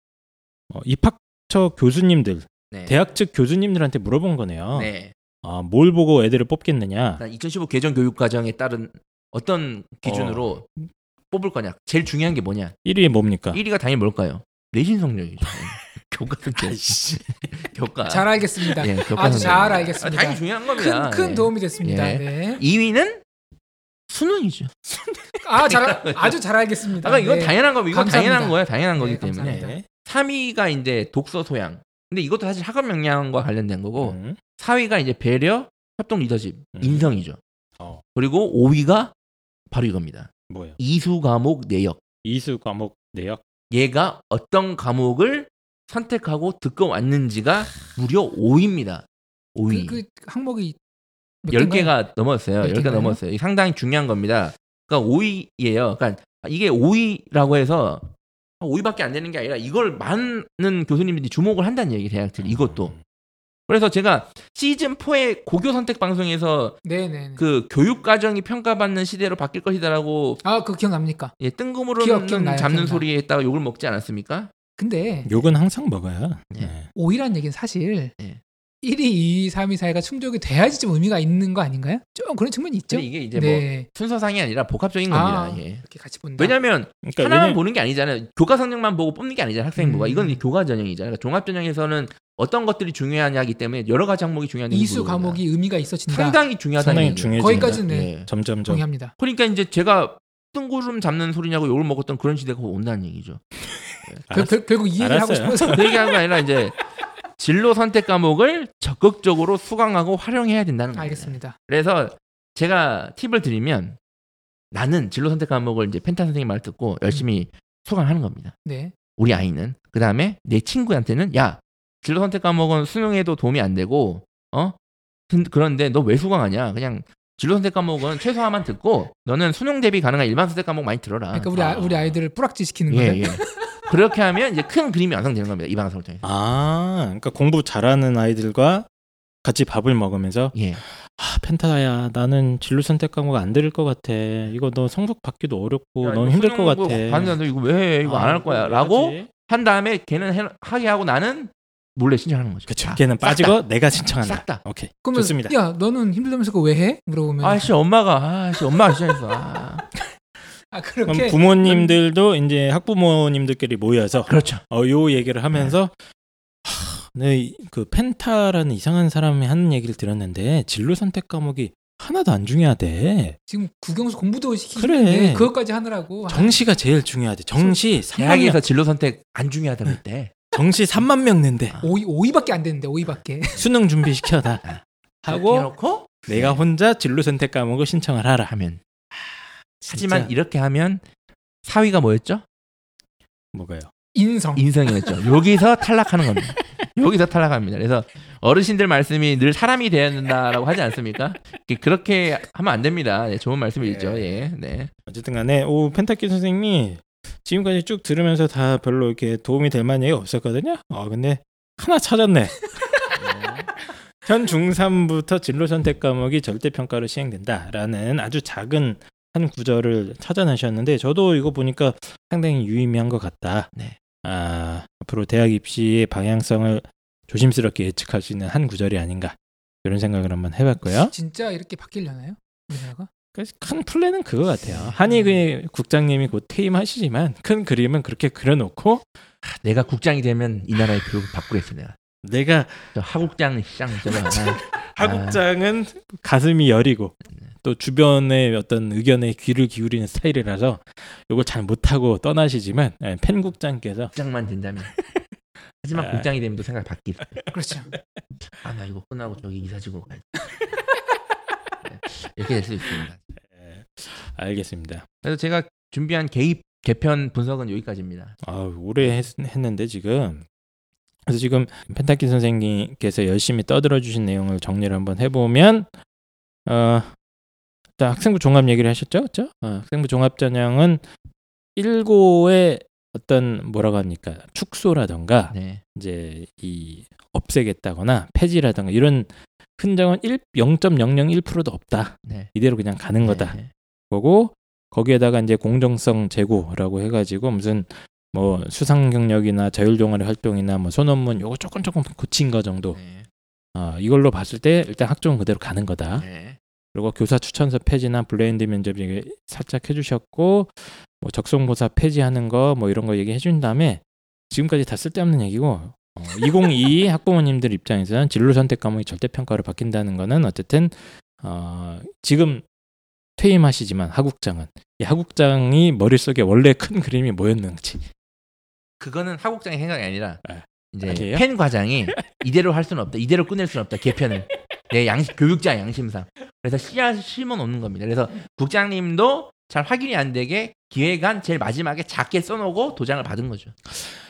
어, 입학처 교수님들, 네. 대학 측 교수님들한테 물어본 거네요. 네. 아, 뭘 보고 애들을 뽑겠느냐? 2015 개정 교육 과정에 따른 어떤 기준으로 뽑을 거냐? 제일 중요한 게 뭐냐? 1위에 뭡니까? 1위가 당연히 뭘까요? 내신 성적이죠. 교과 성적. 교과. 잘 알겠습니다. 예, 교과 아주. 잘 알겠습니다. 아, 당연히 중요한 겁니다. 큰, 큰 예. 도움이 됐습니다. 예. 네. 2위는 수능이죠. 아, 잘, 아주 잘 알겠습니다. 아까 이건 네. 당연한 거, 이건 감사합니다. 당연한 거예요. 당연한 네, 거기 때문에. 감사합니다. 네. 3위가 이제 독서 소양. 근데 이것도 사실 학업 역량과 관련된 거고 음. 4위가 이제 배려, 협동 리더십, 음. 인성이죠. 어. 그리고 5위가 바로 이겁니다. 뭐예요? 이수 과목 내역. 이수 과목 내역. 얘가 어떤 과목을 선택하고 듣고 왔는지가 무려 5위입니다. 5위. 그, 그 항목이 몇 개인가요? 10개가 넘었어요. 몇 10개가 개인가요? 넘었어요. 이게 상당히 중요한 겁니다. 그러니까 5위예요. 그러니까 이게 5위라고 해서 5위밖에 안 되는 게 아니라 이걸 많은 교수님들이 주목을 한다는 얘기 대학들이 이것도. 음. 그래서 제가 시즌 4의 고교 선택 방송에서 네네. 그 교육 과정이 평가받는 시대로 바뀔 것이다라고 아그 기억납니까? 예, 뜬금으로 기억, 기억나요, 잡는 기억나. 소리에 있다가 욕을 먹지 않았습니까? 근데 욕은 항상 먹어요. 네. 네. 5위라는 얘기는 사실 네. 1위, 2위, 3위, 4위가 충족이 돼야지 좀 의미가 있는 거 아닌가요? 좀 그런 측면이 있죠. 근데 이게 이제 뭐 네. 순서상이 아니라 복합적인 겁니다. 아, 예. 이렇게 같이 본다. 왜냐하면 그러니까 하나만 왜냐- 보는 게 아니잖아요. 교과 성적만 보고 뽑는 게 아니잖아요. 학생부가 음. 이건 이제 교과 전형이잖아요. 그러니까 종합 전형에서는 어떤 것들이 중요하냐기 때문에 여러 가지 항목이 중요한데 이수 과목이 의미가 있어진다. 상당히 중요하다는 상당히. 거기까지는 네. 예. 점점 점. 동의합니다. 그러니까 이제 제가 뜬구름 잡는 소리냐고 욕을 먹었던 그런 시대가 온다는 얘기죠. 결, 결, 결국 이 얘기를 하고 알았어요. 싶어서 그 얘기하는 게 아니라 이제 진로 선택 과목을 적극적으로 수강하고 활용해야 된다는 거예요. 알겠습니다. 그래서 제가 팁을 드리면 나는 진로 선택 과목을 이제 펜타 선생님 말 듣고 열심히 수강하는 겁니다. 네. 우리 아이는 그 다음에 내 친구한테는 야 진로 선택 과목은 수능에도 도움이 안 되고 어 근- 그런데 너 왜 수강하냐 그냥 진로 선택 과목은 최소화만 듣고 너는 수능 대비 가능한 일반 선택 과목 많이 들어라. 그러니까 우리 아, 우리 아이들을 뿌락지 시키는 예, 거예요. 예. 그렇게 하면 이제 큰 그림이 완성되는 겁니다. 이 방송을 통해서. 아, 그러니까 공부 잘하는 아이들과 같이 밥을 먹으면서 예. 아 펜타야 나는 진로 선택 과목 안 들을 것 같아. 이거 너 성적 받기도 어렵고 야, 너무 힘들 것 수능 같아. 봤는데 이거 왜 해? 이거 안할 거야. 라고 한 다음에 걔는 해- 하게 하고 나는 몰래 신청하는 거죠. 다. 걔는 싹 빠지고 내가 신청한다. 싹 다. 오케이. 그러면 좋습니다. 야 너는 힘들다면서 그거 왜 해? 물어보면 다. 아씨 엄마가 아씨 엄마가 신청했어. 아. 아 그럼 그렇게 부모님들도 이제 학부모님들끼리 모여서 그렇죠. 어, 요 얘기를 하면서 하, 내그 펜타라는 이상한 사람이 하는 얘기를 들었는데 진로 선택 과목이 하나도 안 중요하대. 지금 국영수 공부도 그래. 시키는데 그것까지 하느라고 정시가 제일 중요하대. 정시 3만 명, 대학에서 진로 선택 안 중요하다고 했대. 정시 3만 명 낸대. 5위 5위밖에 안 되는데 5위밖에 수능 준비 시켜다. 하고 해놓고 내가 혼자 진로 선택 과목을 신청을 하라. 하면. 하지만 이렇게 하면 사위가 뭐였죠? 뭐가요? 인성 인성이었죠. 여기서 탈락하는 겁니다. 여기서 탈락합니다. 그래서 어르신들 말씀이 늘 사람이 되어야 된다라고 하지 않습니까? 그렇게 하면 안 됩니다. 네, 좋은 말씀이죠. 예. 네. 어쨌든 간에 오 펜타키 선생님이 지금까지 쭉 들으면서 다 별로 이렇게 도움이 될 만한 얘기가 없었거든요. 아 근데 하나 찾았네. 현 중3부터 진로 선택 과목이 절대 평가로 시행된다라는 아주 작은 한 구절을 찾아내셨는데 저도 이거 보니까 상당히 유의미한 것 같다. 네. 아 앞으로 대학 입시의 방향성을 조심스럽게 예측할 수 있는 한 구절이 아닌가 이런 생각을 한번 해봤고요. 진짜 이렇게 바뀌려나요? 우리나라가? 큰 플랜은 그거 같아요. 한이 그 국장님이 곧 퇴임하시지만 큰 그림은 그렇게 그려놓고 내가 국장이 되면 이 나라의 교육을 바꾸겠어 내가. 내가 저 하국장 시장 있잖아. 하국장은 가슴이 여리고 또 주변의 어떤 의견에 귀를 기울이는 스타일이라서 이걸 잘 못하고 떠나시지만 예, 펜 국장께서 국장만 된다면. 하지만 아. 국장이 되면 또 생각 바뀔. 그렇죠. 아 나 이거 끝나고 저기 이사지고 가야 돼. 네, 이렇게 될 수 있습니다. 예, 알겠습니다. 그래서 제가 준비한 개입 개편 분석은 여기까지입니다. 아, 오래 했, 했는데 지금 그래서 지금 펜타키 선생님께서 열심히 떠들어 주신 내용을 정리를 한번 해보면 어 일단 학생부 종합 얘기를 하셨죠, 그렇죠? 어, 학생부 종합 전형은 1고의 어떤 뭐라고 합니까 축소라던가 네. 이제 이 없애겠다거나 폐지라던가 이런 흔적은 1, 0.001%도 없다. 네. 이대로 그냥 가는 거다. 네. 거고 거기에다가 이제 공정성 제고라고 해가지고 무슨 뭐 수상 경력이나 자율 동아리 활동이나 뭐 소논문 요거 조금 조금 고친 거 정도 네. 아 이걸로 봤을 때 일단 학종은 그대로 가는 거다 네. 그리고 교사 추천서 폐지나 블라인드 면접 얘기 살짝 해주셨고 뭐 적성고사 폐지하는 거 뭐 이런 거 얘기해 준 다음에 지금까지 다 쓸데없는 얘기고 어, 2022 학부모님들 입장에서는 진로 선택 과목이 절대 평가로 바뀐다는 거는 어쨌든 어, 지금 퇴임하시지만 하국장은 이 하국장이 머릿속에 원래 큰 그림이 뭐였는지 그거는 하국장의 생각이 아니라 네. 이제 아니에요? 펜 과장이 이대로 할 수는 없다. 이대로 끝낼 수는 없다. 개편을 내 양심 교육자 양심상. 그래서 씨앗 심어 놓는 겁니다. 그래서 국장님도 잘 확인이 안 되게 기획안 제일 마지막에 작게 써놓고 도장을 받은 거죠.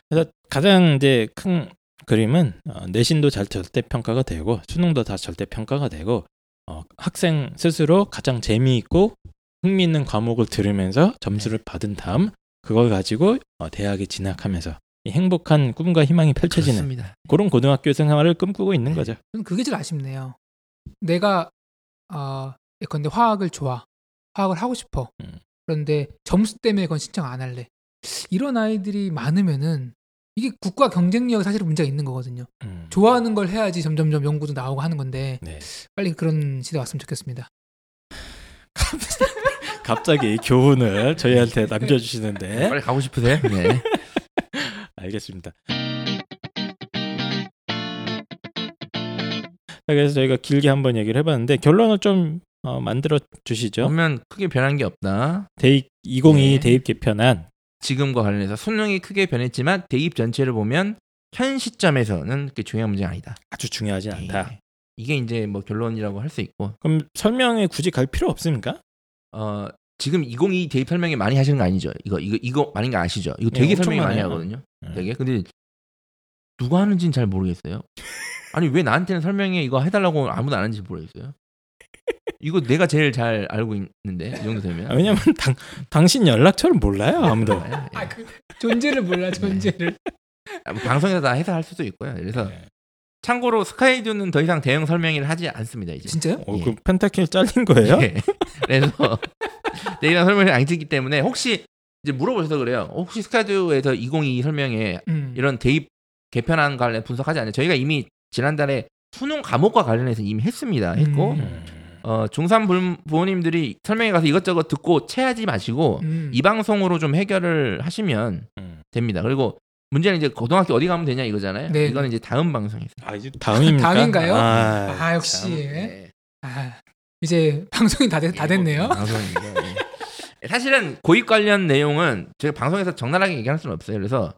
그래서 가장 이제 큰 그림은 어, 내신도 잘 절대 평가가 되고 수능도 다 절대 평가가 되고 어, 학생 스스로 가장 재미있고 흥미있는 과목을 들으면서 점수를 받은 다음 그걸 가지고 어, 대학에 진학하면서 이 행복한 꿈과 희망이 펼쳐지는 그렇습니다. 그런 고등학교 생활을 꿈꾸고 있는 거죠. 저는 그게 제일 아쉽네요. 내가 어, 예컨대 화학을 좋아, 화학을 하고 싶어. 음. 그런데 점수 때문에 그건 신청 안 할래. 이런 아이들이 많으면은 이게 국가 경쟁력에 사실은 문제가 있는 거거든요. 음. 좋아하는 걸 해야지 점점점 연구도 나오고 하는 건데 네. 빨리 그런 시대 왔으면 좋겠습니다. 갑자기 교훈을 저희한테 남겨주시는데 빨리 가고 싶으세요? 네. 알겠습니다. 그래서 저희가 길게 한번 얘기를 해봤는데 결론을 좀 어, 만들어 주시죠. 보면 크게 변한 게 없다. 대입 2022 네. 대입 개편안 지금과 관련해서 수능이 크게 변했지만 대입 전체를 보면 현 시점에서는 그렇게 중요한 문제가 아니다. 아주 중요하지 않다. 예. 이게 이제 뭐 결론이라고 할 수 있고 그럼 설명에 굳이 갈 필요 없습니까? 어 지금 2022 대입 설명이 많이 하시는 거 아니죠? 이거 이거 이거 많은 거 아시죠? 이거 되게 네, 설명이 많이. 하거든요. 네. 되게 근데 누가 하는지는 잘 모르겠어요. 아니 왜 나한테는 설명해 이거 해달라고 아무도 안 하는지 모르겠어요. 이거 내가 제일 잘 알고 있는데 이 정도 되면 아, 왜냐면 당, 당신 연락처를 몰라요 아무도. 예. 아, 그 존재를 몰라 존재를. 아, 뭐 방송에서 다 해설할 수도 있고요. 그래서 네. 참고로 스카이듀는 더 이상 대응 설명을 하지 않습니다 이제. 진짜요? 어, 예. 그 펜타킬 잘린 거예요? 예. 그래서 내가 설명을 안 찍기 때문에 혹시 이제 물어보셔서 그래요. 어, 혹시 스카이듀에서 2022 설명에 음. 이런 대입 개편안 관련 분석하지 않나요? 저희가 이미 지난달에 수능 과목과 관련해서 이미 했습니다. 했고 음. 음. 어, 중3 부- 부모님들이 설명회 가서 이것저것 듣고 체하지 마시고 음. 이 방송으로 좀 해결을 하시면 음. 됩니다. 그리고 문제는 이제 고등학교 어디 가면 되냐 이거잖아요. 네. 이거는 이제 다음 방송에서. 아 이제 다음입니까? 다음인가요? 아, 아, 역시. 참. 네. 아, 이제 방송이 다, 됐, 다 됐네요. 방송인데. 예. 사실은 고입 관련 내용은 제가 방송에서 적나라하게 얘기할 수는 없어요. 그래서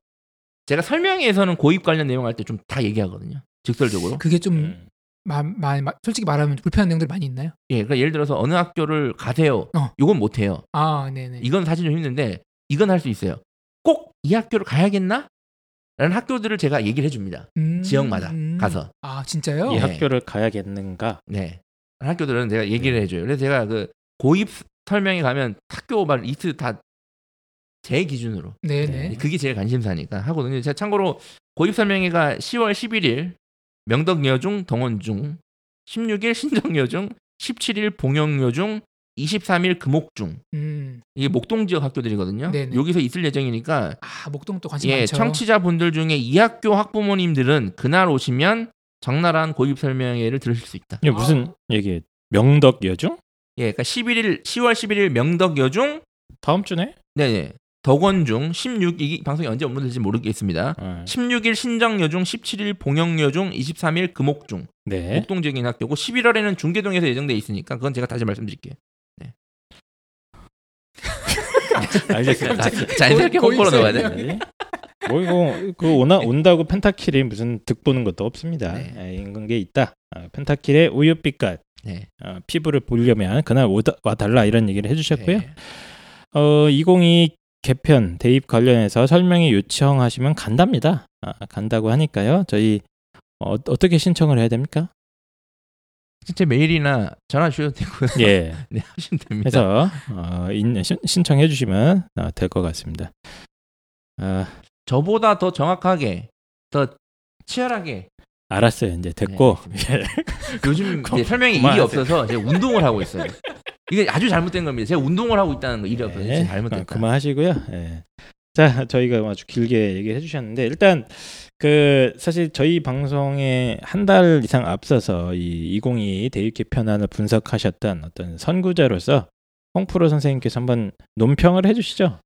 제가 설명회에서는 고입 관련 내용 할 때 좀 다 얘기하거든요. 직설적으로. 그게 좀 음. 마, 마, 마- 솔직히 말하면 불편한 내용들이 많이 있나요? 예, 그러니까 예를 들어서 어느 학교를 가세요. 어. 이건 못 해요. 아, 네네. 이건 사실 좀 힘든데 이건 할 수 있어요. 꼭 이 학교를 가야겠나? 라는 학교들을 제가 얘기를 해줍니다. 음, 지역마다 음. 가서. 아, 진짜요? 이 예. 학교를 가야겠는가? 네. 학교들은 제가 얘기를 네. 해줘요. 그래서 제가 그 고입 설명에 가면 학교 말 리스트 다 제 기준으로 네네. 그게 제일 관심사니까 하거든요. 제가 참고로 고입 설명회가 10월 11일 명덕여중 동원중 16일 신정여중 17일 봉영여중 23일 금옥중 음. 이게 목동 지역 학교들이거든요. 네네. 여기서 있을 예정이니까 아, 목동 또 관심 예, 많죠. 청취자분들 중에 이 학교 학부모님들은 그날 오시면 적나라한 고입 설명회를 들으실 수 있다. 이게 무슨 얘기? 명덕 여중? 예, 그러니까 11일 10월 11일 명덕여중 다음 주네? 네 네 덕원중 16이 방송이 언제 업로드될지 모르겠습니다. 어. 16일 신정여중 17일 봉영여중 23일 금옥중 네. 목동 지역인 학교고 11월에는 중계동에서 예정돼 있으니까 그건 제가 다시 말씀드릴게요. 알겠습니다. 갑자기 자연스럽게 고입 홍보로 넣어야 돼. 네. 뭐 이거 그 오나 온다고 펜타킬이 무슨 득 보는 것도 없습니다. 네. 아, 게 있다. 아, 펜타킬의 우유빛깔 네. 어, 피부를 보려면 그날 오다, 와달라 이런 얘기를 해주셨고요. 네. 어, 2022 개편 대입 관련해서 설명회 요청하시면 간답니다. 아, 간다고 하니까요. 저희 어, 어떻게 신청을 해야 됩니까? 진짜 메일이나 전화 주셔도 되고요. 예. 네, 하시면 됩니다. 해서 어, 인, 신, 신청해 주시면 어, 될것 같습니다. 아, 저보다 더 정확하게 더 치열하게 알았어요. 이제 됐고. 네, 요즘 고- 이제 설명에 일이. 없어서 제가 운동을 하고 있어요. 이게 아주 잘못된 겁니다. 제가 운동을 하고 있다는 거 진짜 네, 잘못됐다. 그만하시고요. 예. 자, 저희가 아주 길게 얘기해 주셨는데 일단 그 사실 저희 방송에 한 달 이상 앞서서 이 2022 대입 개편안을 분석하셨던 어떤 선구자로서 홍프로 선생님께서 한번 논평을 해 주시죠.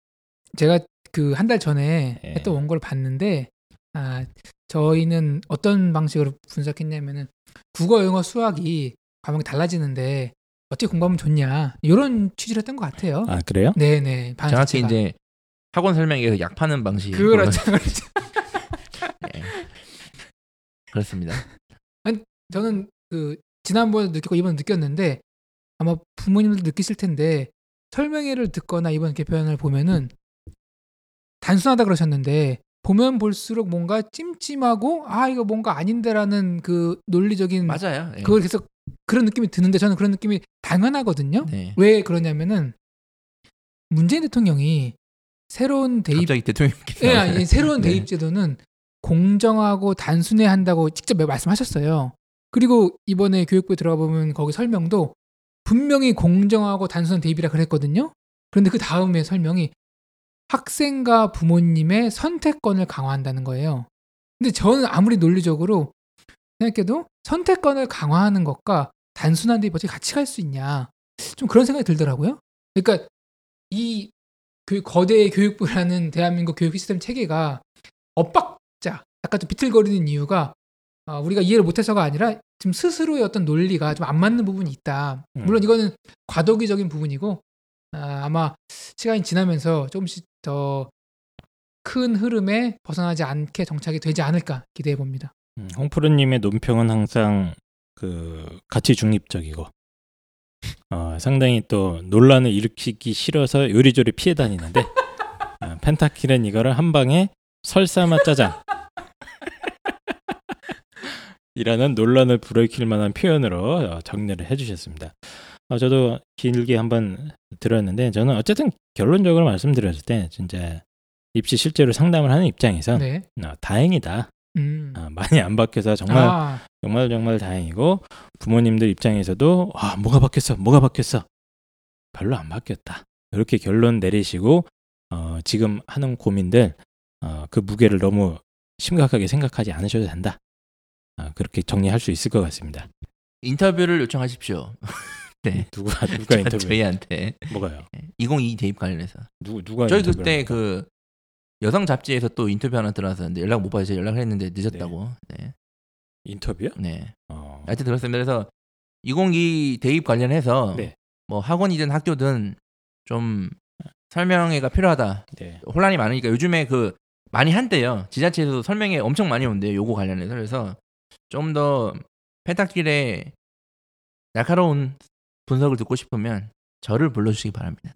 제가 그 한 달 전에 예. 했던 원고를 봤는데 아 저희는 어떤 방식으로 분석했냐면은 국어, 영어, 수학이 과목이 달라지는데 어떻게 공부하면 좋냐 이런 취지를 했던 것 같아요. 아, 그래요? 네네. 반 정확히 자체가. 이제 학원 설명회에서 약 파는 방식. 그렇죠. 그렇죠. 예. 그렇습니다. 저는 그 지난번에 느꼈고 이번 느꼈는데 아마 부모님들 느끼실 텐데 설명회를 듣거나 이번 개편을 보면은 단순하다 그러셨는데 보면 볼수록 뭔가 찜찜하고 아 이거 뭔가 아닌데라는 그 논리적인 맞아요. 예. 그걸 계속 그런 느낌이 드는데 저는 그런 느낌이 당연하거든요. 네. 왜 그러냐면은 문재인 대통령이 새로운 대입 갑자기 대통령 예, 아니, 새로운 네. 대입 제도는 공정하고 단순해야 한다고 직접 말씀하셨어요. 그리고 이번에 교육부에 들어가 보면 거기 설명도 분명히 공정하고 단순한 대입이라 그랬거든요. 그런데 그 다음에 설명이 학생과 부모님의 선택권을 강화한다는 거예요. 근데 저는 아무리 논리적으로 생각해도 선택권을 강화하는 것과 단순한 어떻게 같이 갈 수 있냐. 좀 그런 생각이 들더라고요. 그러니까 이 그 거대 교육부라는 대한민국 교육 시스템 체계가 엇박자, 약간 좀 비틀거리는 이유가 아, 우리가 이해를 못해서가 아니라 지금 스스로의 어떤 논리가 좀 안 맞는 부분이 있다. 음. 물론 이거는 과도기적인 부분이고 아, 아마 시간이 지나면서 조금씩 더 큰 흐름에 벗어나지 않게 정착이 되지 않을까 기대해 봅니다. 음, 홍프로님의 논평은 항상 그 가치 중립적이고 어, 상당히 또 논란을 일으키기 싫어서 요리조리 피해 다니는데 어, 펜타킬은 이거를 한 방에 설사맛 짜장 이라는 논란을 불러일으킬 만한 표현으로 어, 정리를 해주셨습니다. 어, 저도 길게 한번 들었는데 저는 어쨌든 결론적으로 말씀드렸을 때 진짜 입시 실제로 상담을 하는 입장에서 네. 어, 다행이다. 음. 어, 많이 안 바뀌어서 정말 아, 정말 정말 다행이고 부모님들 입장에서도 아 뭐가 바뀌었어? 뭐가 바뀌었어? 별로 안 바뀌었다. 이렇게 결론 내리시고 어, 지금 하는 고민들 어, 그 무게를 너무 심각하게 생각하지 않으셔도 된다. 아, 그렇게 정리할 수 있을 것 같습니다. 인터뷰를 요청하십시오. 네. 누가 누가 인터뷰? 저희한테. 뭐가요? 2022 대입 관련해서. 누구 누가 저희 그때? 그 여성 잡지에서 또 인터뷰 하나 들어왔었는데 연락 못 받아서 연락을 했는데 늦었다고. 네. 인터뷰요? 네. 어, 하여튼 들었습니다. 그래서 2022 대입 관련해서 네. 뭐 학원이든 학교든 좀 설명회가 필요하다. 네. 혼란이 많으니까 요즘에 그 많이 한대요. 지자체에서 설명회 엄청 많이 온대요. 요거 관련해서. 그래서 좀더 펜타킬의 날카로운 분석을 듣고 싶으면 저를 불러주시기 바랍니다.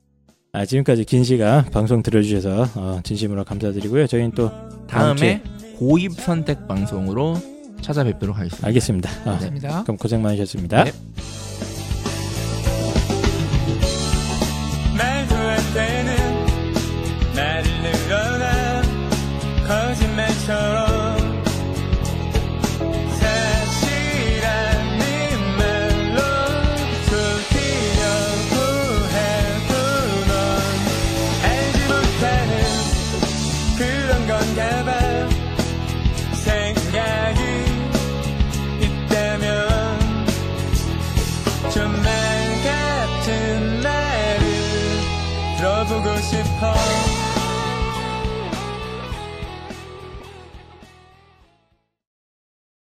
아, 지금까지 긴 시간 방송 들어주셔서 어, 진심으로 감사드리고요 저희는 또 다음 다음에 고입 선택 방송으로 찾아뵙도록 하겠습니다. 알겠습니다 아, 맞습니다. 그럼 고생 많으셨습니다 네.